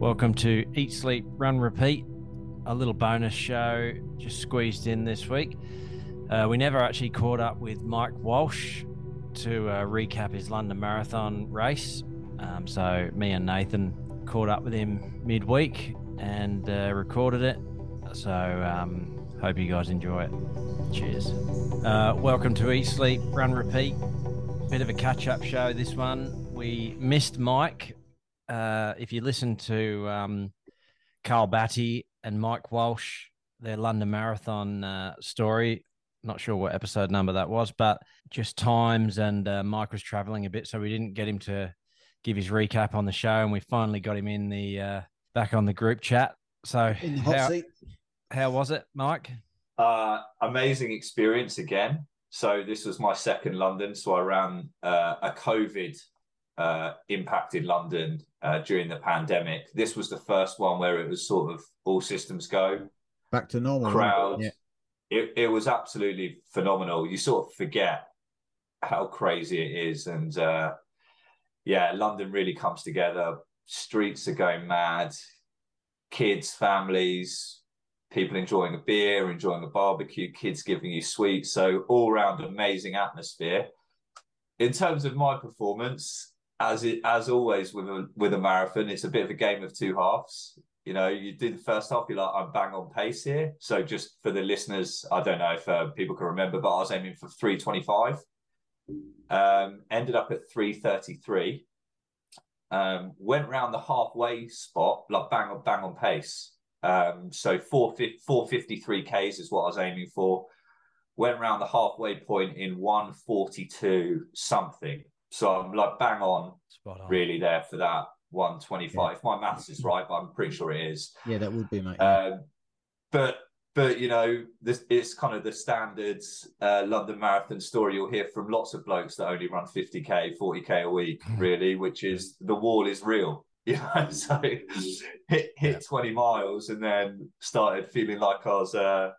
Welcome to Eat, Sleep, Run, Repeat, a little bonus show just squeezed in this week. Uh, we never actually caught up with Mike Walsh to uh, recap his London Marathon race. Um, so, me and Nathan caught up with him midweek and uh, recorded it. So, um, hope you guys enjoy it. Cheers. Uh, welcome to Eat, Sleep, Run, Repeat. Bit of a catch up show this one. We missed Mike uh, if you listen to um, Carl Batty and Mike Walsh, their London Marathon uh, story, not sure what episode number that was, but just times and uh, Mike was traveling a bit, so we didn't get him to give his recap on the show, and we finally got him in the uh, back on the group chat. So in the hot how, seat. how was it, Mike? Uh, amazing experience again. So this was my second London. So I ran uh, a COVID uh, impacted London uh, during the pandemic. This was the first one where it was sort of all systems go. Back to normal. Crowd. Yeah. It, it was absolutely phenomenal. You sort of forget how crazy it is. And uh, yeah, London really comes together. Streets are going mad. Kids, families, people enjoying a beer, enjoying a barbecue, kids giving you sweets. So all round amazing atmosphere. In terms of my performance, as it as always with a with a marathon, it's a bit of a game of two halves. You know, you do the first half, you're like, I'm bang on pace here. So just for the listeners, I don't know if uh, people can remember, but I was aiming for 325. Um, ended up at 333. Um, went round the halfway spot, like bang on bang on pace. Um, so 453 Ks is what I was aiming for. Went round the halfway point in 142 something. So I'm like bang on, on. really there for that 125. If my maths is right, but I'm pretty sure it is. Yeah, that would be, mate. Um, but but you know, this it's kind of the standards uh, London Marathon story you'll hear from lots of blokes that only run 50k, 40k a week, really, which is the wall is real. You know, so hit hit 20 miles and then started feeling like I was uh,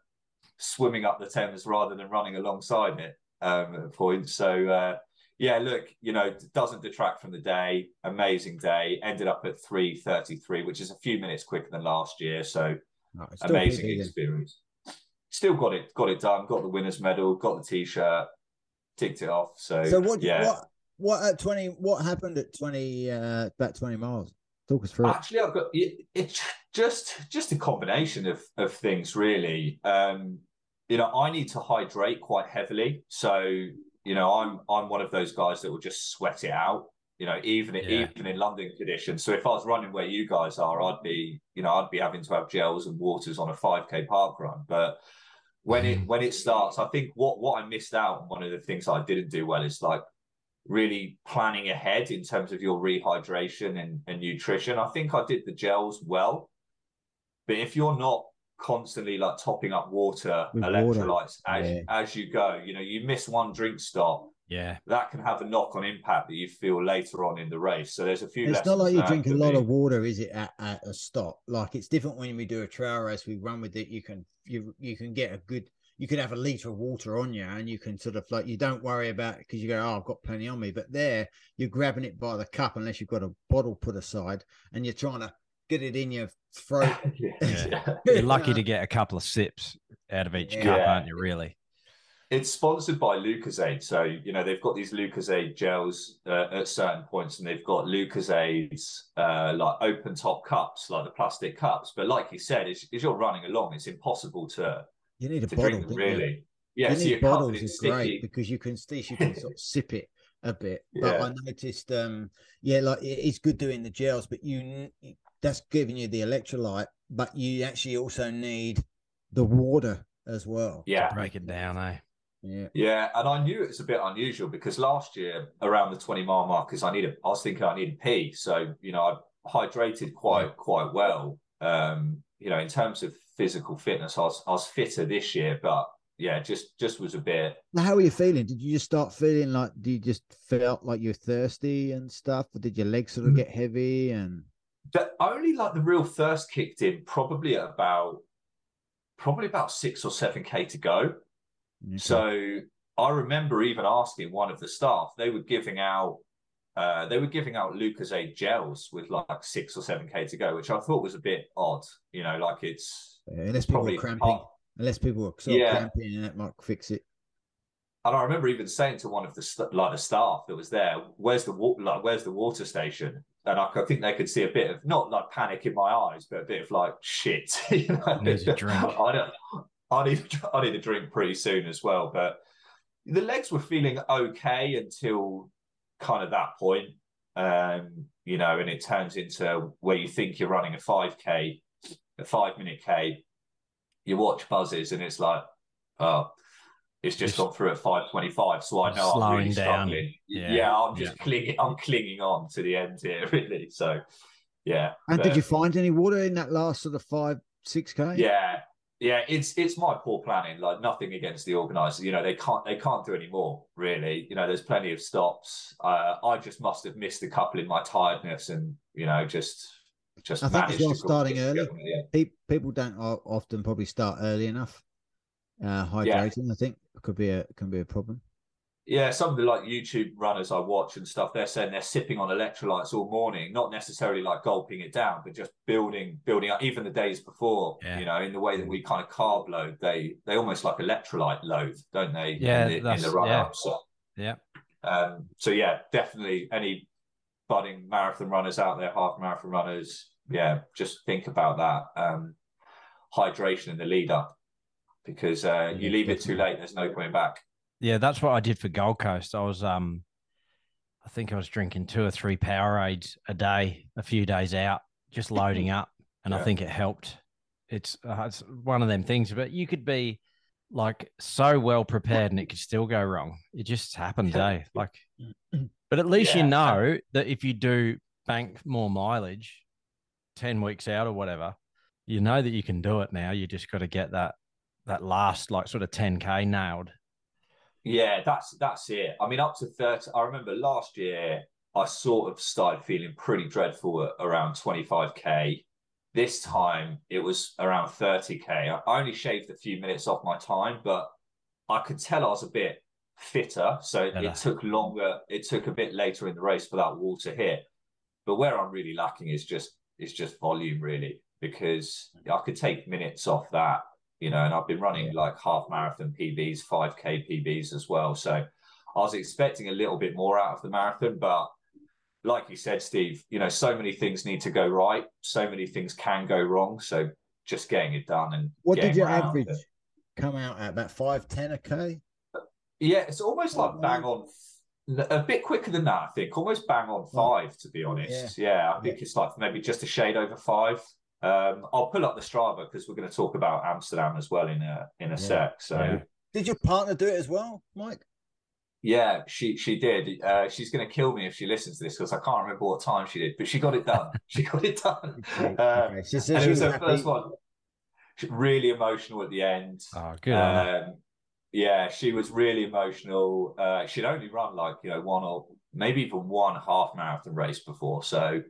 swimming up the Thames rather than running alongside it um, at a point. So uh, yeah, look, you know, doesn't detract from the day. Amazing day. Ended up at 3:33, which is a few minutes quicker than last year. So No, amazing busy, experience. Still got it, got it done. Got the winners medal. Got the t-shirt. Ticked it off. So, So what? yeah. What? What at twenty? What happened at twenty? Uh, about twenty miles. Talk us through. it. Actually, I've got it, it's just just a combination of of things, really. Um, you know, I need to hydrate quite heavily, so you know, I'm I'm one of those guys that will just sweat it out. You know, even Yeah. even in London conditions. So if I was running where you guys are, I'd be you know I'd be having to have gels and waters on a five k park run, but. When it mm. when it starts, I think what what I missed out on one of the things I didn't do well is like really planning ahead in terms of your rehydration and, and nutrition. I think I did the gels well, but if you're not constantly like topping up water, With water, electrolytes as yeah. as you go, you know, you miss one drink stop, Yeah. that can have a knock on impact that you feel later on in the race. So there's a few. It's not like you drink a lot me. of water, is it? At, at a stop, like it's different when we do a trail race. We run with it. You can you you can get a good. You could have a liter of water on you, and you can sort of like you don't worry about because you go, oh, I've got plenty on me. But there, you're grabbing it by the cup unless you've got a bottle put aside, and you're trying to get it in your throat. Yeah. You're lucky to get a couple of sips out of each Yeah. cup, aren't you? Really? It's sponsored by Lucozade. So, you know, they've got these Lucozade gels uh, at certain points and they've got Lucozades, uh, like open top cups, like the plastic cups. But like you said, as, as you're running along, it's impossible to, You need a to bottle, drink them, don't you? really. Yeah, you so need bottles is sticky. great because you can see you can sort of sip it a bit. But Yeah. I noticed, um, yeah, like it's good doing the gels, but you n- that's giving you the electrolyte, but you actually also need the water as well. Yeah. Break it down, eh? Yeah, Yeah, and I knew it was a bit unusual because last year around the 20 mile mark, because I needed, I was thinking I needed pee. So, you know, I hydrated quite, quite well. Um, you know, in terms of physical fitness, I was, I was fitter this year, but yeah, just, just was a bit, Now, how are you feeling? Did you just start feeling like? Do you just felt like you're thirsty and stuff, or did your legs sort of Mm. get heavy? And but only like the real thirst kicked in probably at about, probably about six or seven K to go. Okay. So I remember even asking one of the staff, they were giving out uh, they were giving out Lucozade gels with like six or seven k to go, which I thought was a bit odd. You know, like it's Yeah, unless people are cramping, unless people are sort Yeah. cramping, and that might fix it. And I remember even saying to one of the like the staff that was there, "Where's the water? Like, where's the water station?" And I, I think they could see a bit of not like panic in my eyes, but a bit of like shit. you know? Need a drink. I don't. I need. I need a drink pretty soon as well. But the legs were feeling okay until kind of that point, um, you know, and it turns into where you think you're running a five k, a five minute k. You watch buzzes, and it's like, oh, it's just Just- gone through at five twenty five. So I know I'm Slowing really down. struggling. Yeah, Yeah, I'm just clinging. I'm clinging on to the end here, really. So, yeah. And but- did you find any water in that last sort of five, six k? yeah, yeah. It's it's my poor planning. Like nothing against the organisers, You know, they can't they can't do any more. Really. You know, there's plenty of stops. Uh, I just must have missed a couple in my tiredness, and you know, just just I think managed as well starting early. get them at the end. Pe- people don't often probably start early enough. Uh, hydrating, I think, could be a can be a problem. Yeah, some of the like YouTube runners I watch and stuff, they're saying they're sipping on electrolytes all morning, not necessarily like gulping it down, but just building, building up. Even the days before, Yeah. you know, in the way that we kind of carb load, they they almost like electrolyte load, don't they? Yeah, in the, in the run yeah. up. So, Yeah. um, so yeah, definitely any budding marathon runners out there, half marathon runners, yeah, just think about that um, hydration in the lead up because uh, you Yeah, leave it too late, there's no going back. Yeah, that's what I did for Gold Coast. I was um I think I was drinking two or three Powerades a day, a few days out, just loading up, and I think it helped. It's, uh, it's one of them things, but you could be like so well prepared and it could still go wrong. It just happens, Yeah. eh? Like, but at least Yeah. you know that if you do bank more mileage, ten weeks out or whatever, you know that you can do it now. You just got to get that that last like sort of ten k nailed. Yeah, that's that's it. I mean, up to 30. I remember last year, I sort of started feeling pretty dreadful at around 25k. This time, it was around 30k. I only shaved a few minutes off my time, but I could tell I was a bit fitter. So it, it took longer. It took a bit later in the race for that wall to hit. But where I'm really lacking is just is just volume, really, because I could take minutes off that you know, and I've been running like half marathon PBs, 5K PBs as well. So I was expecting a little bit more out of the marathon, but like you said, Steve, you know, so many things need to go right, so many things can go wrong. So just getting it done and What did your average it. come out at? About five ten a k. Yeah, it's almost like bang on, a bit quicker than that, I think. Almost bang on five, to be honest. Yeah, I think it's like maybe just a shade over five. Um, I'll pull up the Strava because we're going to talk about Amsterdam as well in a in a Yeah. sec. So. Yeah. Did your partner do it as well, Mike? Yeah, she she did. Uh, she's going to kill me if she listens to this because I can't remember what time she did, but she got it done. she got it done. Okay, Uh, okay. She she it was was her happy. first one. Really emotional at the end. Oh, good. Um, yeah, she was really emotional. Uh, she'd only run like you know one or maybe even one half marathon race before, so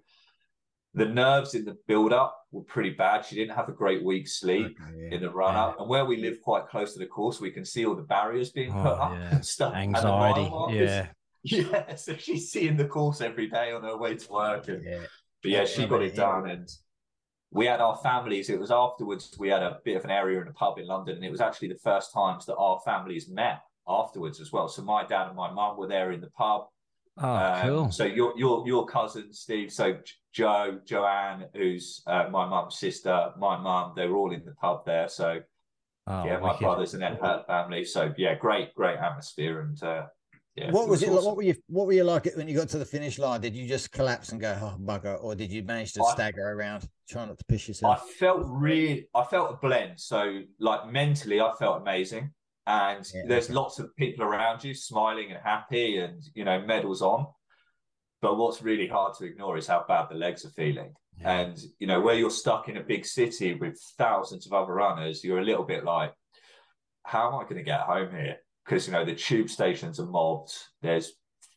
the nerves in the build up were pretty bad. She didn't have a great week's sleep Okay, yeah. in the run up, and where we live quite close to the course, we can see all the barriers being put Oh, up yeah. and stuff. and Anxiety. markers. Yeah. Yeah, so she's seeing the course every day on her way to work, and yeah. but yeah, Yeah, she got it it done, and we had our families. It was afterwards we had a bit of an area in a pub in London, and it was actually the first times that our families met afterwards as well. So my dad and my mum were there in the pub. Oh, Um, cool. So your your your cousin Steve, so Joe, Joanne, who's uh, my mum's sister, my mum, they were all in the pub there. So Oh, yeah, my wicked. brothers and then her family. So yeah, great, great atmosphere, and uh, yeah, what was it? like? awesome. What were you? What were you like when you got to the finish line? Did you just collapse and go, "Oh bugger," or did you manage to I- stagger around, try not to push yourself? I felt really, I felt a blend. So, like mentally, I felt amazing, and Yeah, there's lots of people around you smiling and happy, and you know, medals on. But what's really hard to ignore is how bad the legs are feeling. Yeah. And you know, where you're stuck in a big city with thousands of other runners, you're a little bit like, how am I going to get home here? Because you know, the tube stations are mobbed. There's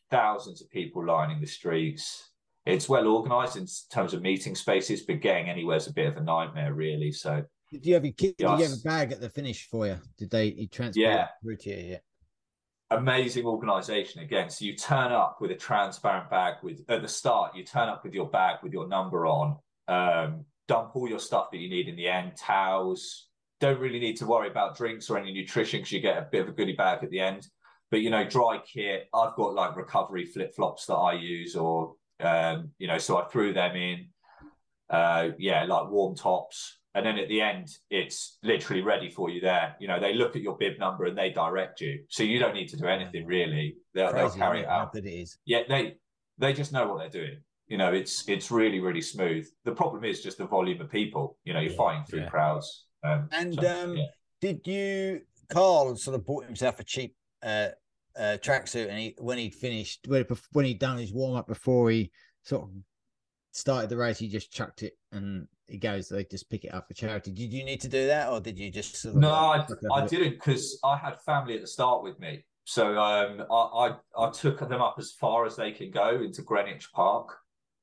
thousands of people lining the streets. It's well organized in terms of meeting spaces, but getting anywhere is a bit of a nightmare, really. So Did you have your kit? Did you have a bag at the finish for you? Did they he transport Yeah. through to you? Yeah. amazing organization again. So you turn up with a transparent bag with at the start, you turn up with your bag with your number on, um, dump all your stuff that you need in the end, towels. Don't really need to worry about drinks or any nutrition because you get a bit of a goodie bag at the end. But you know, dry kit, I've got like recovery flip flops that I use, or um, you know, so I threw them in. Uh, yeah, like warm tops, and then at the end it's literally ready for you there. You know they look at your bib number and they direct you. So you don't need to do anything really. They'll, they'll carry it out. It is. Yeah they they just know what they're doing. You know it's it's really really smooth. The problem is just the volume of people. You know you're Yeah, fighting through yeah. crowds. Um, and so, um yeah. did you carl sort of bought himself a cheap uh uh tracksuit and he when he'd finished when, when he'd done his warm-up before he sort of started the race he just chucked it and he goes they just pick it up for charity. Did you need to do that or did you just sort of no i, like, chuck it up I a didn't because i had family at the start with me. So um I, I i took them up as far as they can go into greenwich park.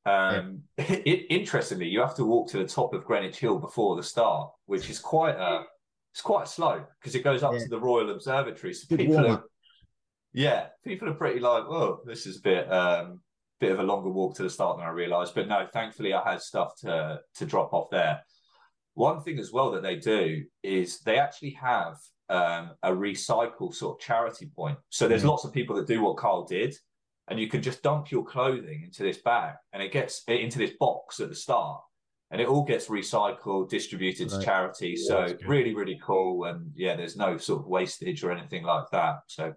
Um it, interestingly you have to walk to the top of greenwich hill before the start which is quite uh it's quite slow because it goes up Yeah. to the royal observatory. So people are yeah people are pretty like oh this is a bit um bit of a longer walk to the start than i realized but no thankfully i had stuff to to drop off there one thing as well that they do is they actually have um, a recycle sort of charity point. So there's Yeah. lots of people that do what Carl did, and you can just dump your clothing into this bag, and it gets into this box at the start, and it all gets recycled, distributed to charity. Yeah, so really, really cool, and yeah, there's no sort of wastage or anything like that. So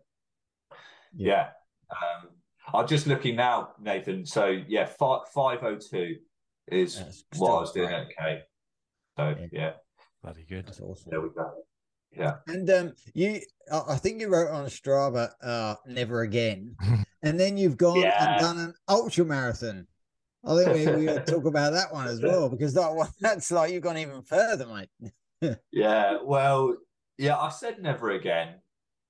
Yeah. yeah, um, I'm just looking now, Nathan. So yeah, five five oh two is That's what I was doing great. at K. So Yeah. yeah, Bloody good. that's awesome there we go. Yeah. And um, you, I I think you wrote on Strava, uh, "Never again," and then you've gone Yeah. and done an ultra marathon. I think we, we talk about that one as well because that one, that's like you've gone even further, mate. Yeah, well, yeah, I said never again,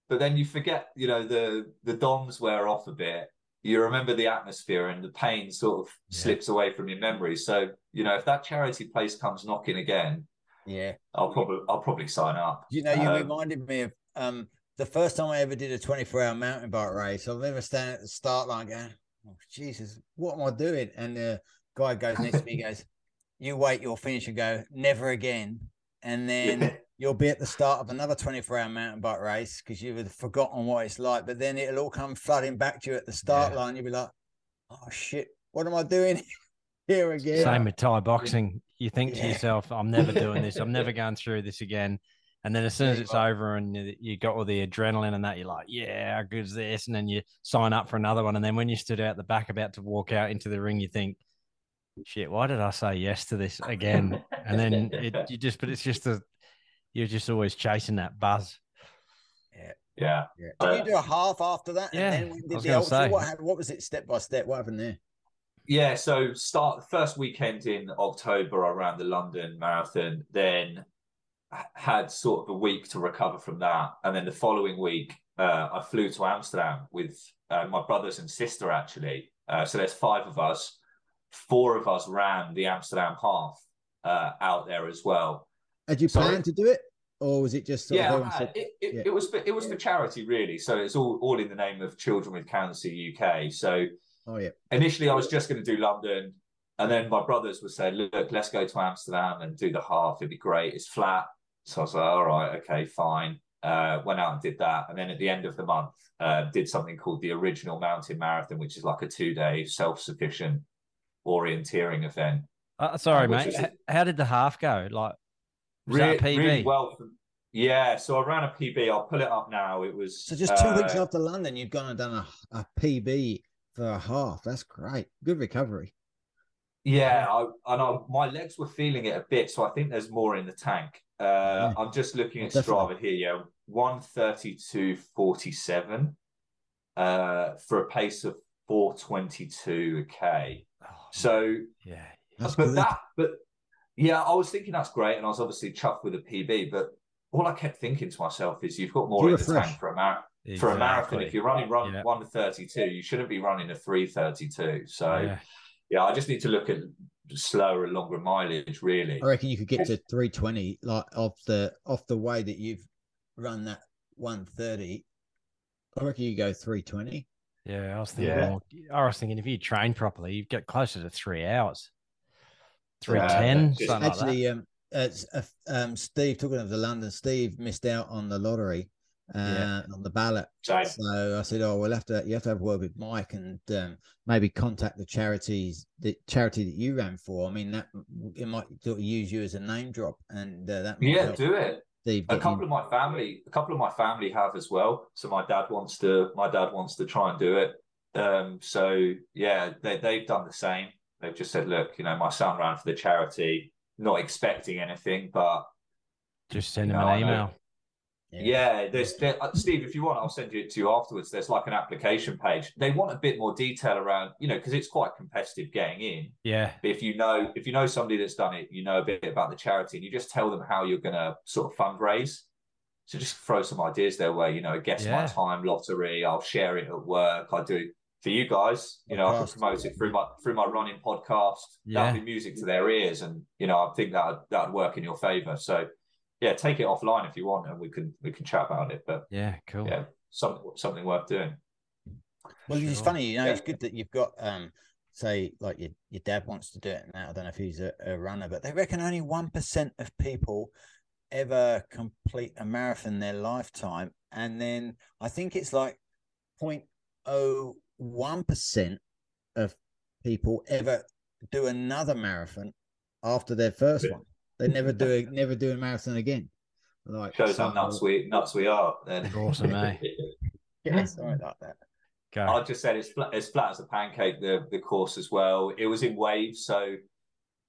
but then you forget, you know, the the DOMs wear off a bit. You remember the atmosphere and the pain sort of Yeah. slips away from your memory. So, you know, if that charity place comes knocking again, Yeah, I'll probably I'll probably sign up. you know, you Um, reminded me of um the first time I ever did a twenty-four hour mountain bike race. I remember standing at the start line going, "Oh Jesus, what am I doing?" And the guy goes next to me, goes, "You wait, you'll finish." And go, "Never again." And then you'll be at the start of another 24 hour mountain bike race because you've forgotten what it's like. But then it'll all come flooding back to you at the start Yeah. line. You'll be like, oh shit, what am I doing here again? Same with Thai boxing. You think to Yeah. yourself, I'm never doing this. I'm never going through this again. And then as soon as it's over and you- you got all the adrenaline and that, you're like, yeah, how good's this? And then you sign up for another one. And then when you stood out the back about to walk out into the ring, you think, shit, why did I say yes to this again? And then it, you just, but it's just a, you're just always chasing that buzz. yeah. Yeah. Did you do a half after that? Yeah, And then when I did was the ultra, say. what, what was it step by step? What happened there? Yeah, so start first weekend in October around the London Marathon, then had sort of a week to recover from that, and then the following week uh, I flew to Amsterdam with uh, my brothers and sister actually. Uh, so there's five of us, four of us ran the Amsterdam half uh, out there as well. Had you Sorry? planned to do it? Or was it just sort yeah, of I everyone had. said- It, it, yeah. it was for, it was for charity really. So it's all all in the name of Children with Cancer UK. So oh yeah. initially I was just going to do London, and then my brothers were saying, "Look, let's go to Amsterdam and do the half. It'd be great. It's flat." So I was like, "All right, okay, fine." Uh, went out and did that, and then at the end of the month, uh, did something called the Original Mountain Marathon, which is like a two-day self-sufficient orienteering event. Uh, sorry, mate. was- How did the half go? Like, was Re- that a PB? really well. For, yeah, so I ran a PB. I'll pull it up now. It was So just two weeks uh, after London, you've gone and done a, a PB for a half. That's great. Good recovery. Yeah, I, and I, my legs were feeling it a bit, so I think there's more in the tank. Uh, Yeah. I'm just looking at definitely. Strava here. Yeah, one thirty two forty seven, uh, for a pace of four twenty two a k. Oh, So, yeah. That's but good. that, but yeah, I was thinking that's great, and I was obviously chuffed with a PB. But all I kept thinking to myself is, you've got more You in the fresh. tank for a mar- for a marathon. If you're running run Yeah. one thirty two, you shouldn't be running a three thirty two. So Yeah. yeah, I just need to look at slower and longer mileage, really. I reckon you could get to 320 like off the off the way that you've run that 130. I reckon you go three twenty. Yeah, I was thinking. Yeah. More, I was thinking if you train properly, you get closer to three hours. Three Yeah, ten, just- something like. Actually, um, uh, um, Steve talking of the London. Steve missed out on the lottery, uh, Yeah. on the ballot. So So I said, "Oh, we'll have to. You have to have a word with Mike and um, maybe contact the charities, the charity that you ran for. I mean, that it might sort of use you as a name drop, and uh, that might yeah, help do it. Steve A couple in. of my family, a couple of my family have as well. So my dad wants to, my dad wants to try and do it. Um, so yeah, they they've done the same. They've just said, look, you know, my son ran for the charity, not expecting anything, but Just send him No, I an email. Yeah, there's there, uh, Steve. If you want, I'll send you it to you afterwards. There's like an application page. They want a bit more detail around, you know, because it's quite competitive getting in. Yeah, But if you know, if you know somebody that's done it, you know a bit about the charity, and you just tell them how you're going to sort of fundraise. So just throw some ideas their way. You know, guess my time lottery. I'll share it at work. I do for you guys. You know, I can promote it through my through my running podcast. Yeah. That'd be music to their ears, and you know, I think that that'd work in your favor. So, yeah, take it offline if you want, and we can we can chat about it. But yeah, cool. Yeah, some, something worth doing. Well, sure. it's funny, you know, yeah. it's good that you've got um, say like your your dad wants to do it now. I don't know if he's a, a runner, but they reckon only one percent of people ever complete a marathon their lifetime, and then I think it's like point oh 1% of people ever do another marathon after their first one. They never do a, never do a marathon again. Like shows how nuts we nuts we are. Then awesome, eh? yeah, sorry that. Okay. I just said it's flat, it's flat as a pancake. The the course as well. It was in waves, so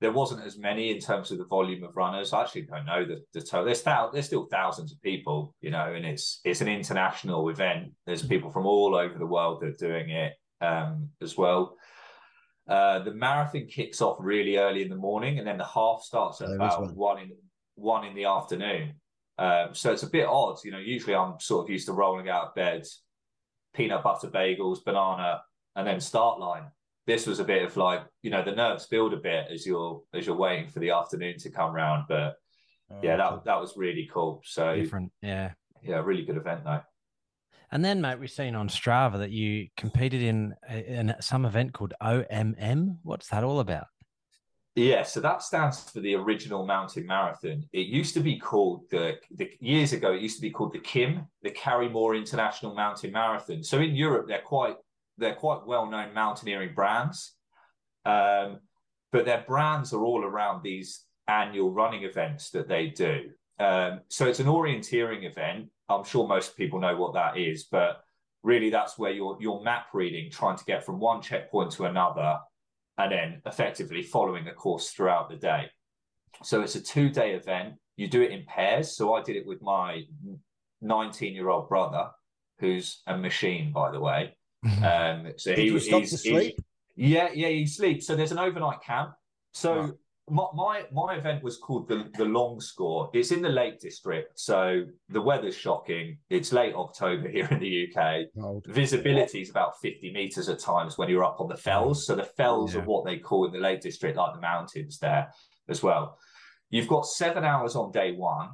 there wasn't as many in terms of the volume of runners. I actually don't know the, the total. There's thou, there's still thousands of people, you know, and it's it's an international event. There's people from all over the world that are doing it um, as well. Uh, the marathon kicks off really early in the morning, and then the half starts at is about one. one in one in the afternoon. Um, so it's a bit odd, you know. Usually, I'm sort of used to rolling out of bed, peanut butter bagels, banana, and then start line. This was a bit of like, you know, the nerves build a bit as you're as you're waiting for the afternoon to come round. But oh, yeah, Oh, that that was really cool. So Different, yeah. yeah, really good event though. And then, mate, we've seen on Strava that you competed in in some event called OMM. What's that all about? Yeah, so that stands for the original mountain marathon. It used to be called the, the years ago. It used to be called the Kim, the Karrimor International Mountain Marathon. So in Europe, they're quite they're quite well known mountaineering brands, um, but their brands are all around these annual running events that they do. Um, so it's an orienteering event. I'm sure most people know what that is, but really that's where you're you're map reading, trying to get from one checkpoint to another and then effectively following a course throughout the day. So it's a two day event. You do it in pairs. So I did it with my 19 year old brother, who's a machine, by the way. Um, so he, stop he's, he's- yeah, yeah, he sleeps. So there's an overnight camp. So Right. my, my my event was called the the Long Score. It's in the Lake District, so the weather's shocking. It's late October here in the UK. Cold. Visibility is about 50 meters at times when you're up on the fells. So the fells Yeah. are what they call in the Lake District, like the mountains there as well. You've got seven hours on day one,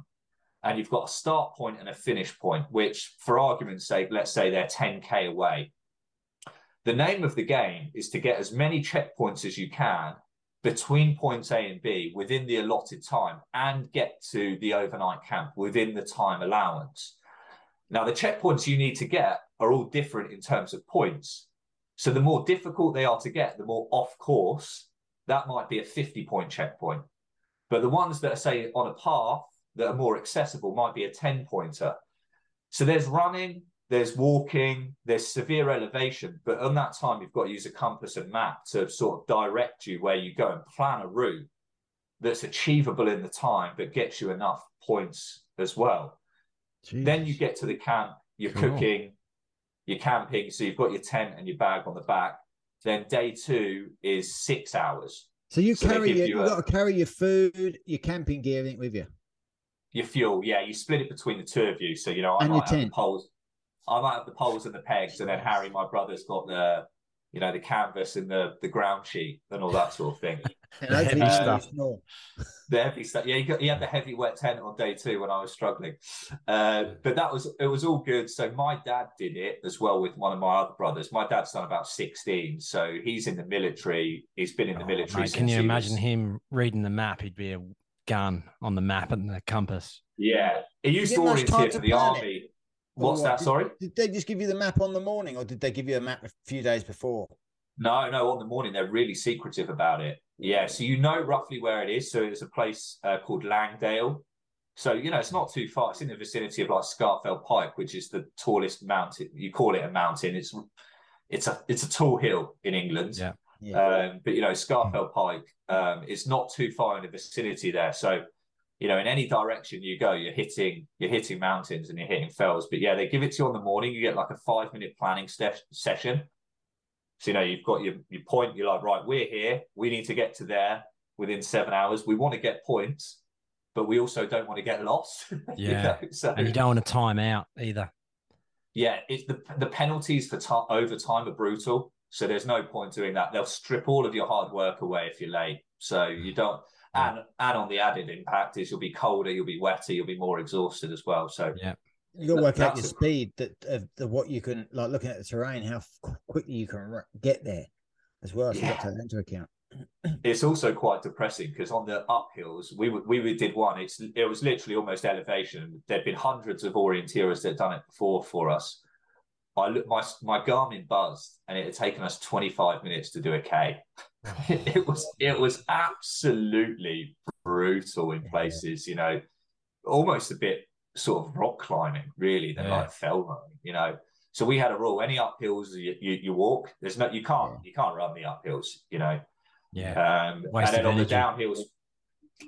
and you've got a start point and a finish point, which, for argument's sake, let's say they're 10k away. The name of the game is to get as many checkpoints as you can between points A and B within the allotted time and get to the overnight camp within the time allowance. Now, the checkpoints you need to get are all different in terms of points. So, the more difficult they are to get, the more off course, that might be a 50 point checkpoint. But the ones that are, say, on a path that are more accessible might be a 10 pointer. So, there's running, there's walking, there's severe elevation, but on that time, you've got to use a compass and map to sort of direct you where you go and plan a route that's achievable in the time, but gets you enough points as well. Then you get to the camp, you're Cool. cooking, you're camping, so you've got your tent and your bag on the back. Then day two is six hours. So you So carry your, you a- got to carry your food, your camping gear, everything with you. Your fuel, yeah, you split it between the two of you. So you know, I And your might have tent. poles, I might have the poles and the pegs, and then Harry, my brother's got the you know, the canvas and the the ground sheet and all that sort of thing. And hopefully heavy you stuff. snore. the heavy stuff. Yeah, he, got, he had the heavy wet tent on day two when I was struggling. Uh, but that was it was all good. So my dad did it as well with one of my other brothers. My dad's done about sixteen, so he's in the military. He's been in the Oh, military. mate, since can you he imagine was- him reading the map? He'd be a gun on the map and the compass. Yeah, he used get to much time volunteer to for the plan it? Army. Or What's what? that? Did- Sorry. Did they just give you the map on the morning, or did they give you a map a few days before? No, no, on the morning they're really secretive about it. Yeah, so you know roughly where it is. So it's a place uh, called Langdale. So you know it's not too far. It's in the vicinity of like Scafell Pike, which is the tallest mountain. You call it a mountain. It's it's a it's a tall hill in England. Yeah. Yeah. Um, but you know Scafell Pike, um, it's not too far in the vicinity there. So you know in any direction you go, you're hitting you're hitting mountains and you're hitting fells. But yeah, they give it to you on the morning. You get like a five minute planning ste- session. So you know you've got your your point. You're like, right, we're here. We need to get to there within seven hours. We want to get points, but we also don't want to get lost. you Yeah. know? So And you don't want to time out either. yeah, it's the the penalties for ti overtime are brutal. So there's no point doing that. They'll strip all of your hard work away if you're late. So you mm. don't. And and on the added impact is you'll be colder, you'll be wetter, you'll be more exhausted as well. So Yeah. You got to work out your a- speed that of the, what you can like looking at the terrain, how quickly you can get there as well. So you got to take that into account. it's also quite depressing because on the uphills we we did one. It's it was literally almost elevation. There'd been hundreds of orienteers that had done it before for us. I look my my Garmin buzzed and it had taken us 25 minutes to do a K. it was it was absolutely brutal in places, you know, almost a bit sort of rock climbing, really, than Yeah. like fell running, you know. So we had a rule: any uphills you, you, you walk. There's no you can't you can't run the uphills, you know. Yeah. Um, and then on the downhills,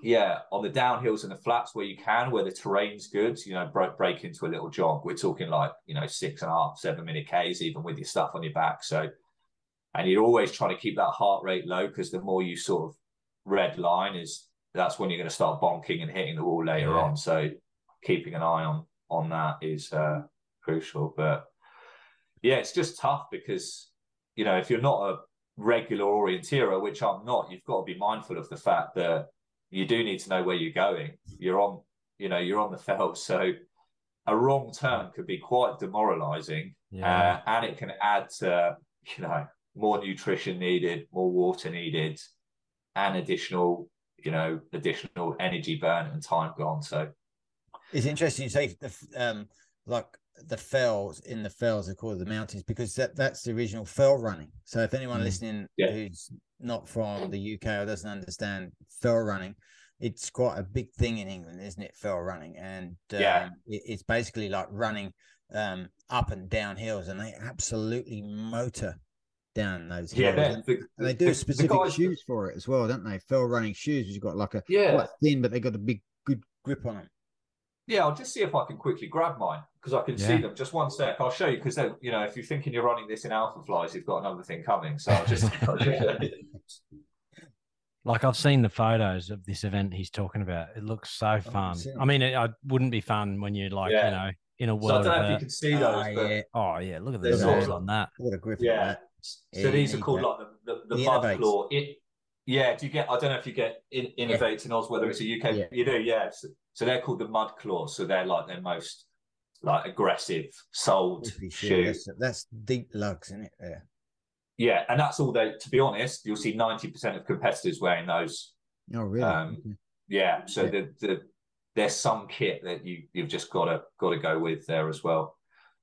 yeah, on the downhills and the flats where you can, where the terrain's good, you know, break, break into a little jog. We're talking like, you know, six and a half, seven minute Ks, even with your stuff on your back. So, and you're always trying to keep that heart rate low because the more you sort of red line is, that's when you're going to start bonking and hitting the wall later Yeah. on. So, keeping an eye on on that is uh, crucial. But yeah, it's just tough because you know if you're not a regular orienteer, which I'm not, you've got to be mindful of the fact that you do need to know where you're going. You're on, you know, you're on the fell, so a wrong turn could be quite demoralising, Yeah. uh, and it can add to you know more nutrition needed, more water needed, and additional you know additional energy burn and time gone. So It's interesting you say the um like the fells in the fells are called the mountains because that that's the original fell running. So if anyone Mm. listening Yeah. who's not from the UK or doesn't understand fell running, it's quite a big thing in England, isn't it? Fell running, and um, Yeah. it, it's basically like running um up and down hills, and they absolutely motor down those hills. yeah, and, the, and they do the- the specific guys shoes for it as well, don't they? Fell running shoes, which have got like a Yeah, quite thin, but they got a big good grip on them. Yeah, I'll just see if I can quickly grab mine because I can see them. Just one sec. I'll show you because you know if you're thinking you're running this in alpha flies, you've got another thing coming. So I'll just. Like I've seen the photos of this event he's talking about. It looks so fun. seen I mean, it, it wouldn't be fun when you're like, Yeah. you know, in a so I world don't know of if you can see those, Ah, but yeah, Oh yeah, look at the There's on that. what a grip on yeah. So Yeah, these are called like the the, the The mud Inov-8s. claw. It, yeah. Do you get? I don't know if you get in, Inov-8 in Oz whether it's a UK. Yeah. You do, yeah. So, so they're called the mud claws. So they're like their most like aggressive sold shoe. shoe. That's, that's deep lugs, isn't it? Yeah. Yeah, and that's all they. To be honest, you'll see ninety percent of competitors wearing those Oh, really? Um, Okay. Yeah, so Yeah. the the there's some kit that you you've just got to got to go with there as well.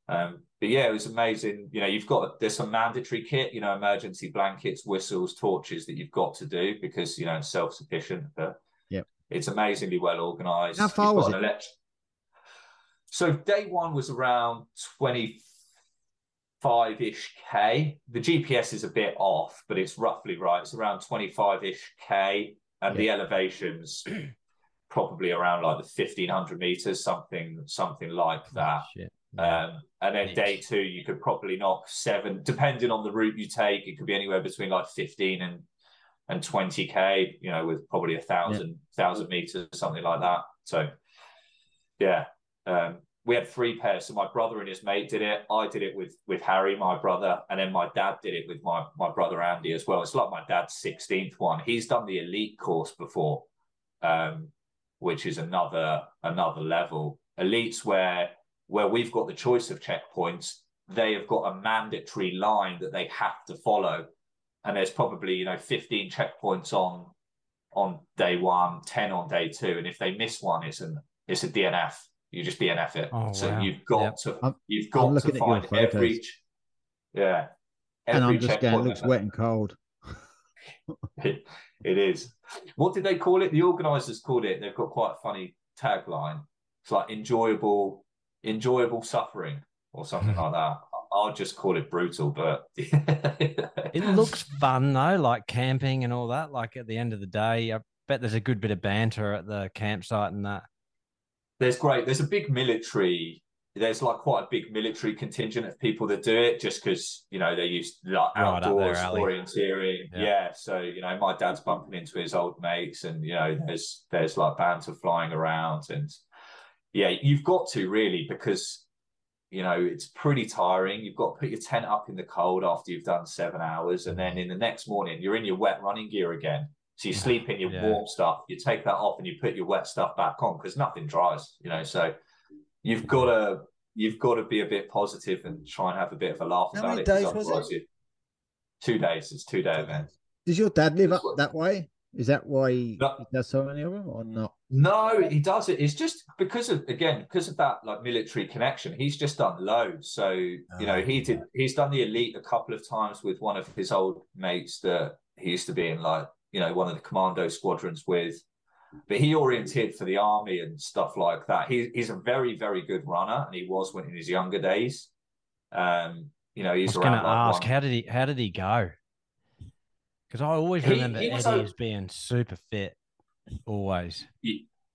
Um, but yeah, it was amazing. You know, you've got there's some mandatory kit. You know, emergency blankets, whistles, torches that you've got to do because you know it's self sufficient. But yeah, it's amazingly well organized. How far was it? So day one was around twenty five ish k. The GPS is a bit off, but it's roughly right. It's around twenty five ish k, and the elevations probably around like the fifteen hundred meters, something something like oh, that. Shit. Um, and then day two, you could probably knock seven, depending on the route you take. It could be anywhere between like fifteen and and twenty k. You know, with probably a thousand thousand meters, something like that. So, yeah, um, we had three pairs. So my brother and his mate did it. I did it with with Harry, my brother, and then my dad did it with my my brother Andy as well. It's like my dad's sixteenth one. He's done the elite course before, um, which is another another level. Elites where where we've got the choice of checkpoints, they have got a mandatory line that they have to follow, and there's probably you know fifteen checkpoints on on day one, 10 on day two, and if they miss one, it's an it's a DNF you just DNF it. Oh, so wow. you've got yep. to I'm, you've got to find every yeah. Every and I'm just going, it looks wet and cold. it, it is. What did they call it? The organisers called it. They've got quite a funny tagline. It's like enjoyable, enjoyable suffering or something like that. I'll just call it brutal, but it looks fun though, like camping and all that. Like at the end of the day, I bet there's a good bit of banter at the campsite and that there's great. There's a big military. There's like quite a big military contingent of people that do it, just because you know they're used like right outdoors orienteering. Yeah. yeah. So you know, my dad's bumping into his old mates, and you know, there's there's like banter flying around, and yeah, you've got to really because you know it's pretty tiring. You've got to put your tent up in the cold after you've done seven hours, and then in the next morning you're in your wet running gear again so you sleep in your yeah. warm stuff, you take that off and you put your wet stuff back on because nothing dries, you know. So you've got to you've got to be a bit positive and try and have a bit of a laugh How about many it. Days was it? Two days. It's two day event. Does your dad live up that way? Is that why he, no, he does so many of them, or not? No, he does it. It's just because of again because of that like military connection. He's just done loads. So you know he ah, did. He's done the elite a couple of times with one of his old mates that he used to be in like you know, one of the commando squadrons with. But he oriented for the army and stuff like that. He, he's a very, very good runner, and he was when in his younger days. Um, you know, he's. I was going to ask, one. how did he? How did he go? Because I always remember he, he Eddie as being super fit, always.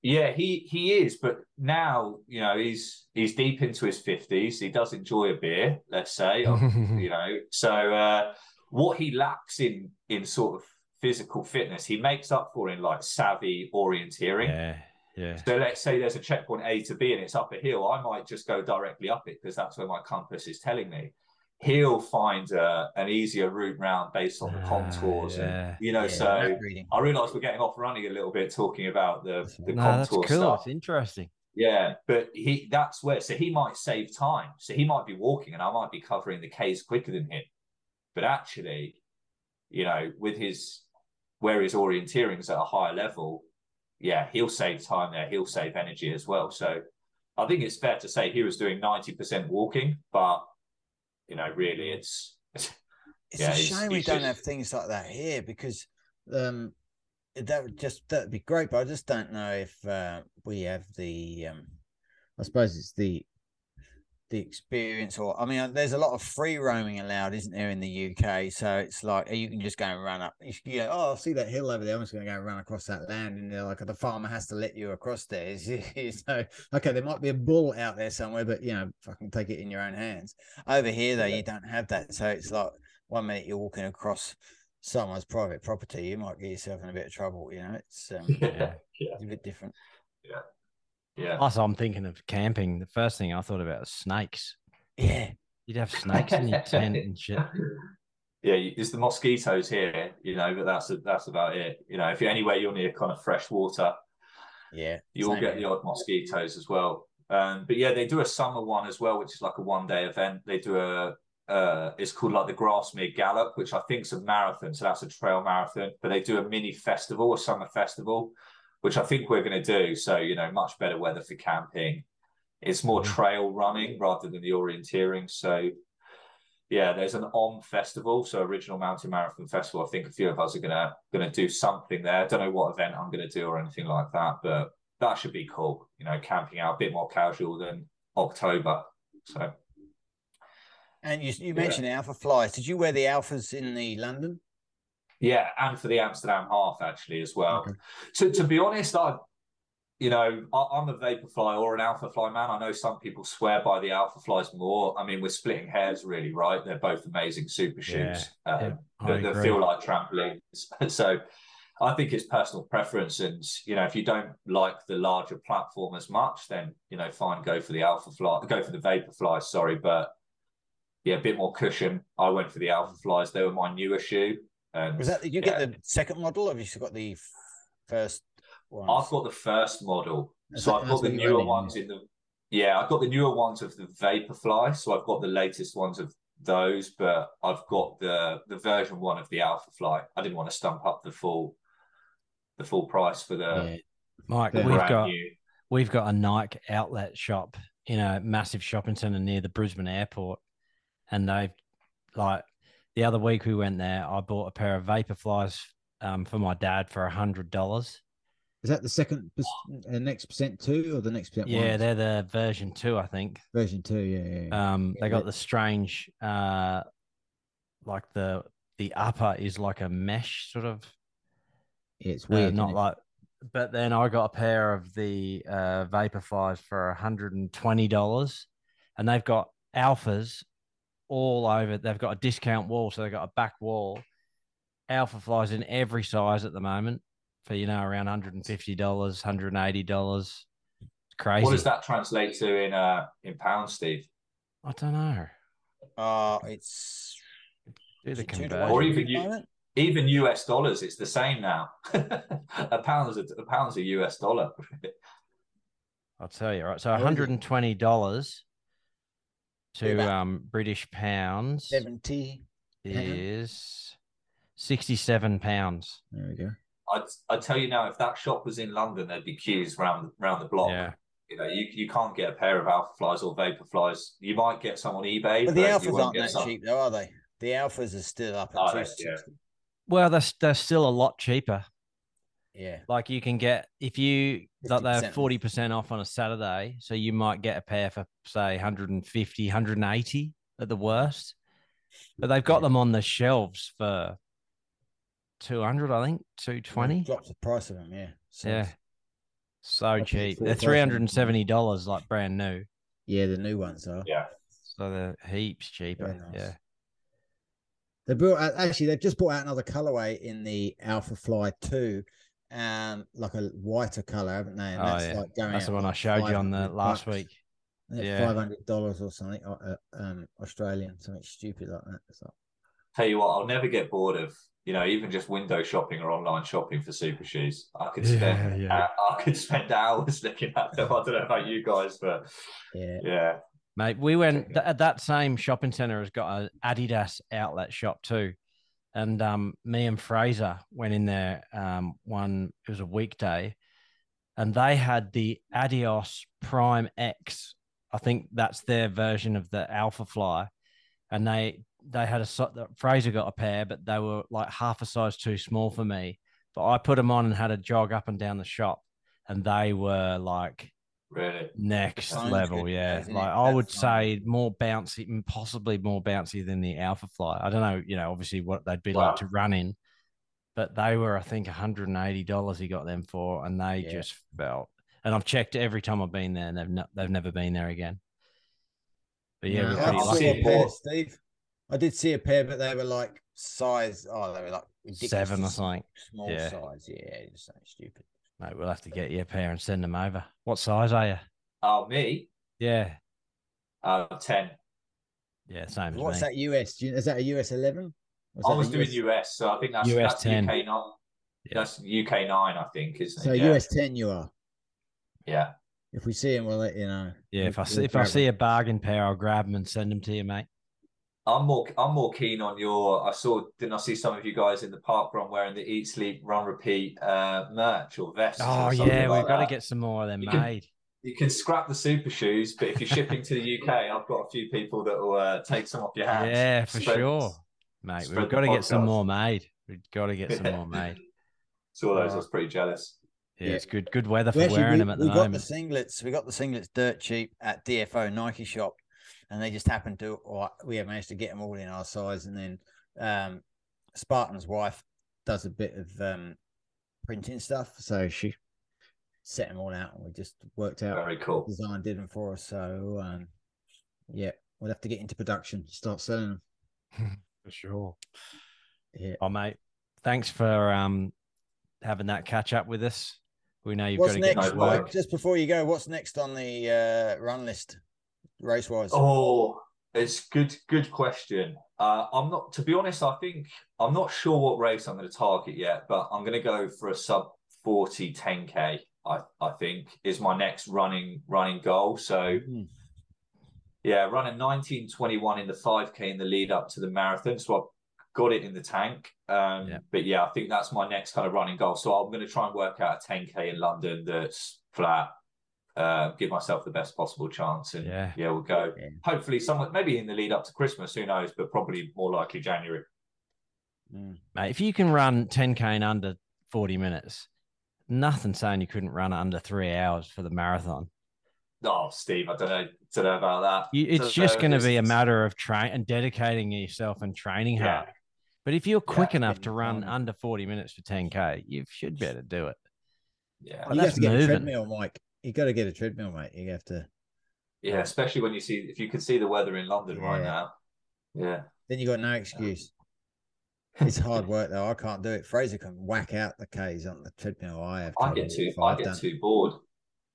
Yeah, he he is, but now you know he's he's deep into his fifties. He does enjoy a beer, let's say, you know. So uh, what he lacks in in sort of physical fitness, he makes up for in like savvy orienteering. Yeah. Yeah. So let's say there's a checkpoint A to B and it's up a hill. I might just go directly up it because that's where my compass is telling me. He'll find uh, an easier route round based on the ah, contours, uh, yeah. and you know. Yeah, so I realise we're getting off running a little bit talking about the the no, contour that's cool. stuff. It's interesting. Yeah, but he that's where so he might save time. So he might be walking, and I might be covering the K's quicker than him. But actually, you know, with his where his orienteering is at a higher level, yeah, he'll save time there. He'll save energy as well. So I think it's fair to say he was doing 90% walking, but you know, really it's it's, yeah, a shame we don't just... have things like that here because um that would just that'd be great, but I just don't know if uh, we have the um I suppose it's the the experience or i mean there's a lot of free roaming allowed isn't there in the uk so it's like you can just go and run up you go oh i see that hill over there i'm just going to go run across that land and they're like the farmer has to let you across there. So okay there might be a bull out there somewhere but you know fucking take it in your own hands. Over here though you don't have that so it's like one minute you're walking across someone's private property you might get yourself in a bit of trouble you know? It's um, yeah, yeah. It's a bit different. Yeah yeah. Plus, I'm thinking of camping. The first thing I thought about was snakes. Yeah. You'd have snakes in your tent and shit. Yeah, it's the mosquitoes here, you know, but that's that's about it. You know, if you're anywhere you're near kind of fresh water, yeah, you will get the odd mosquitoes as well. Um, but yeah, they do a summer one as well, which is like a one day event. They do a uh, it's called like the Grasmere Gallop, which I think is a marathon. So that's a trail marathon. But they do a mini festival, a summer festival, which I think we're going to do. So, you know, much better weather for camping. It's more mm-hmm. trail running rather than the orienteering. So, yeah, there's an OM festival, so Original Mountain Marathon Festival. I think a few of us are gonna gonna do something there. I don't know what event I'm gonna do or anything like that, but that should be cool. You know, camping out a bit more casual than October. So. And you you mentioned yeah. Alpha Flies. Did you wear the alphas in the London? Yeah, and for the Amsterdam half actually as well. Okay. So to be honest, I, you know, I, am a Vaporfly or an Alpha Fly man. I know some people swear by the Alpha Flies more. I mean, we're splitting hairs, really, right? They're both amazing super shoes yeah, um, yeah, that, that feel like trampolines. so I think it's personal preference, and you know, if you don't like the larger platform as much, then you know, fine, go for the Alpha Fly, go for the Vaporfly. Sorry, but yeah, a bit more cushion. I went for the Alpha Flies. They were my newer shoe. And Was that did you yeah, get the second model, or have you got the first one? I've got the first model, That's so I've got the newer running, ones in the. Yeah, I've got the newer ones of the Vaporfly, so I've got the latest ones of those, but I've got the the version one of the Alpha Fly. I didn't want to stump up the full the full price for the Yeah. Mike, Yeah. we've brand got new. we've got a Nike outlet shop in a massive shopping centre near the Brisbane airport, and they've like the other week we went there. I bought a pair of Vaporflies um, for my dad for a hundred dollars. Is that the second perc- uh, next percent two or the next percent Yeah, one? they're the version two, I think. version two. Yeah, yeah. yeah. Um, they got the strange, uh, like the the upper is like a mesh sort of Yeah, it's Uh, weird. not isn't it? like, but then I got a pair of the uh, Vaporflies for hundred and twenty dollars, and they've got alphas all over. They've got a discount wall, so they've got a back wall. Alpha flies in every size at the moment for you know around hundred and fifty dollars, hundred and eighty dollars. Crazy. What does that translate to in uh in pounds, Steve? I don't know. Uh, it's do the conversion, or even you, even US dollars. It's the same now. a pound's a, a pound's a US dollar. I'll tell you, right? So $120 to um British pounds seventy. is sixty-seven pounds. There we go. I'd I tell you now, if that shop was in London, there'd be queues round round the block. Yeah. You know, you, you can't get a pair of alpha flies or vapor flies. You might get some on eBay, But the you alphas aren't that some- cheap, though, are they? The alphas are still up at Are two they? sixty. Yeah. Well, they're, they're still a lot cheaper. Yeah. Like you can get if you like they're forty percent off on a Saturday, so you might get a pair for say 150, 180 at the worst. But they've got Yeah. them on the shelves for two hundred, I think, two twenty. Drops the price of them. Yeah. So Yeah, so I cheap. They're three hundred and seventy dollars, like brand new. Yeah, the new ones are. Yeah. So they're heaps cheaper. Nice. Yeah. They brought out, actually they've just brought out another colorway in the Alpha Fly Two, um, like a whiter color, haven't they? And Oh, that's yeah. like going. That's the out one I showed you on the last bucks. week. Yeah. Yeah. Five hundred dollars or something, uh, uh, um, Australian, something stupid like that. It's like, Tell you what, I'll never get bored of you know even just window shopping or online shopping for super shoes. I could spend yeah. I, I could spend hours looking at them. I don't know about you guys, but yeah, yeah, Mate, we went Check th- at that same shopping center has got an Adidas outlet shop too. And um, me and Fraser went in there um, one, it was a weekday, and they had the Adios Prime X. I think that's their version of the Alpha Fly. And they they had a Fraser got a pair, but they were like half a size too small for me. But I put them on and had a jog up and down the shop, and they were like really. next Sounds level good, yeah isn't it? like i would sounds say good. more bouncy possibly more bouncy than the alpha fly i don't know you know obviously what they'd be Wow. like to run in but they were i think 180 dollars he got them for and they Yeah. just felt and i've checked every time i've been there and they've not they've never been there again but yeah No, we're I pretty I've lucky saw a pair. Steve. I did see a pair, but they were like Size. Oh, they were like ridiculous. seven or something Small Yeah. size. Yeah, just something stupid. Mate we'll have to get you a pair and send them over what size are you Oh, me, yeah uh, ten. yeah same as what's me that US? You- Is that a US eleven? I was doing US, so I think that's US that's 10. UK nine. Yeah. That's UK nine, I think, isn't So it? Yeah. US ten, you are. yeah. If we see them, we'll let you know. yeah if i see if i grab see 'em. a bargain pair i'll grab them and send them to you mate I'm more I'm more keen on your I saw didn't I see some of you guys in the park run wearing the eat sleep run repeat uh merch or vest Oh or yeah, like we've got to get some more of them You can- made. you can scrap the super shoes but if you're shipping to the UK I've got a few people that will uh, take some off your hands Yeah, for Spread- sure, mate. We've got to get some more made. We've got to get some Yeah. more made. saw those I was pretty jealous Yeah, Yeah. it's good. Good weather for actually- wearing we, them at the we got moment. the singlets. We got the singlets dirt cheap at DFO Nike shop, and they just happened to. Or we have managed to get them all in our size, and then um, Spartan's wife does a bit of um, printing stuff, so she set them all out, and we just worked out very cool design did them for us. So um, yeah, we'll have to get into production, start selling them. for sure. Yeah, Oh, mate, thanks for um having that catch up with us. We know you've What's got to next, to No work. Just before you go, what's next on the uh, run list, race wise? Oh, it's good. Good question. Uh, I'm not, to be honest. I think I'm not sure what race I'm going to target yet, but I'm going to go for a sub 40 10k. I I think is my next running running goal. So Hmm. yeah, running 1921 in the 5k in the lead up to the marathon. So I've got it in the tank. Um, Yeah. But yeah, I think that's my next kind of running goal. So I'm going to try and work out a 10k in London that's flat. Uh, give myself the best possible chance, and Yeah. yeah, we'll go. Yeah. Hopefully, somewhat maybe in the lead up to Christmas. Who knows? But probably more likely January. Mm. Mate, if you can run 10k in under 40 minutes, nothing saying you couldn't run under three hours for the marathon. Oh, Steve, I don't know, don't know about that. You, it's just going to be a matter of train and dedicating yourself and training Yeah. hard. But if you're quick Yeah, enough to run time. under 40 minutes for 10k, you should be able to do it. Yeah, Well, you that's have to get moving. a treadmill, Mike. You got to get a treadmill, mate. You have to. yeah. Especially when you see if you can see the weather in London right now. Yeah, Then you got no excuse. It's hard work though. I can't do it. Fraser can whack out the K's on the treadmill. I have. I get too. I get done- too bored.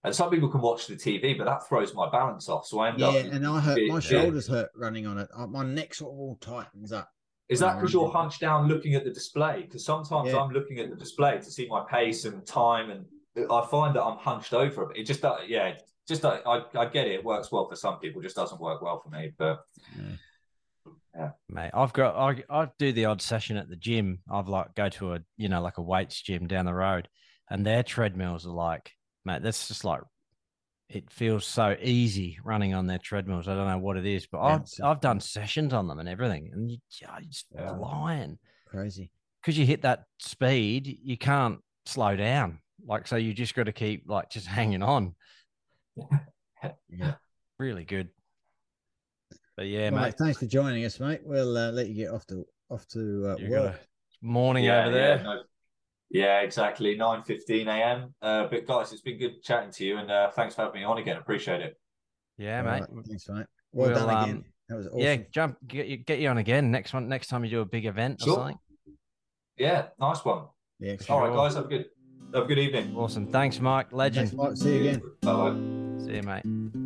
And some people can watch the TV, but that throws my balance off. So I end Yeah, up. Yeah, and I hurt my Yeah. shoulders hurt running on it. Uh, My neck sort of all tightens up. Is that because you're hunched down looking at the display? Because sometimes Yeah. I'm looking at the display to see my pace and time, and I find that I'm hunched over. It just, uh, yeah, just uh, I, I get it. It works well for some people, just doesn't work well for me. But yeah Mate, I've got I I do the odd session at the gym. I've like go to a you know like a weights gym down the road, and their treadmills are like, mate, that's just like it feels so easy running on their treadmills. I don't know what it is, but I've I've done sessions on them and everything, and you you're just Yeah. flying Crazy. because you hit that speed, you can't slow down. Like so, you just got to keep like just hanging on. Yeah. Really good. But yeah, Well, mate. mate, thanks for joining us, mate. We'll uh, let you get off to off to uh, work. morning yeah, over there. Yeah, no- yeah, exactly. Nine fifteen a.m. Uh, but guys, it's been good chatting to you, and uh, thanks for having me on again. Appreciate it. Yeah, All mate. right, Thanks, mate. Well We'll, done again. um, that was awesome. Yeah, jump, get you, get you on again next one. Next time you do a big event or Sure. something. Yeah, nice one. Yeah. Sure. All right, guys, have a good have a good evening. Awesome. Thanks, Mike. Legend. Thanks, Mike. See you again. Bye bye. See you, mate.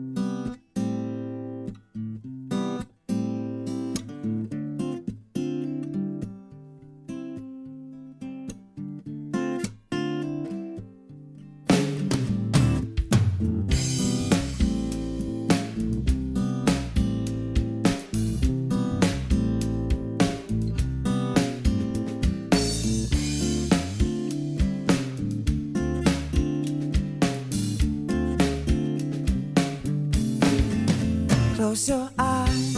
Close your eyes,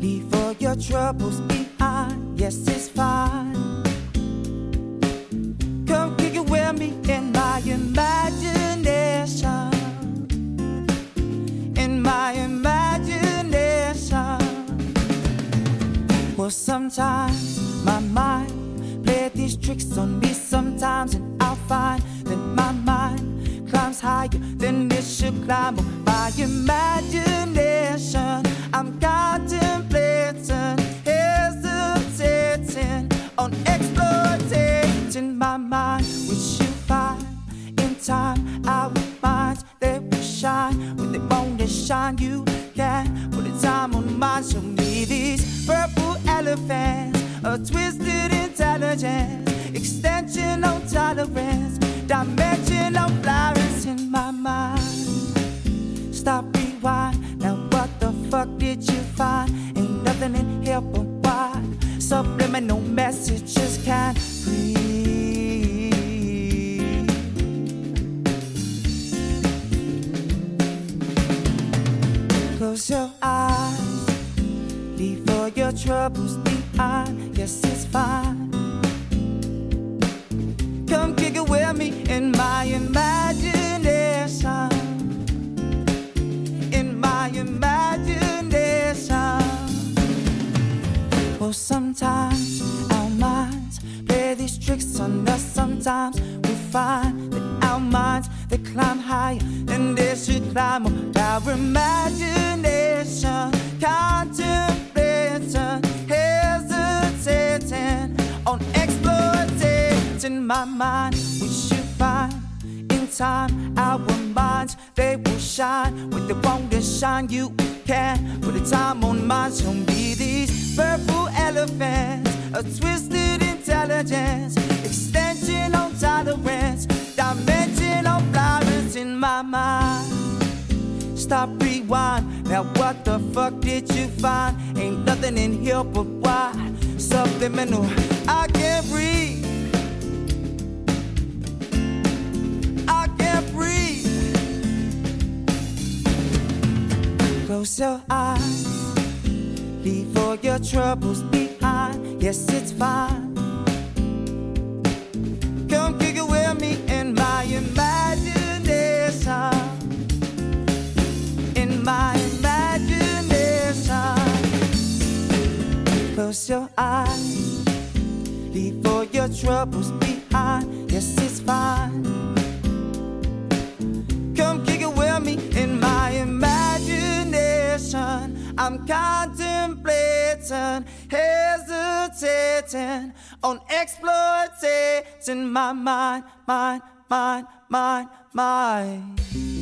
leave all your troubles a twisted intelligence, extension on tolerance, dimension on flowers in my mind. Stop, rewind. Now what the fuck did you find? Ain't nothing in here but why subliminal messages can't breathe. Close your eyes, leave all your troubles behind. Yes, it's fine. Come kick it with me in my imagination. In my imagination. Oh, sometimes our minds play these tricks on us. Sometimes we find that our minds they climb higher and they should climb on our imagination. Contemplating, hesitating on exploiting in my mind. We should find in time our minds they will shine with the want to shine. You can put a time on minds. Don't be these purple elephants, a twisted intelligence, extension on tolerance, dimension on flowers in my mind. Stop, rewind. Now, what the fuck did you find? Ain't nothing in here but why? Subliminal, I can't breathe. I can't breathe. Close your eyes. Leave all your troubles behind. Yes, it's fine. Close your eyes. Leave all your troubles behind. Yes, it's fine. Come kick it with me in my imagination. I'm contemplating, hesitating on exploiting my mind, mind, mind, mind, mind.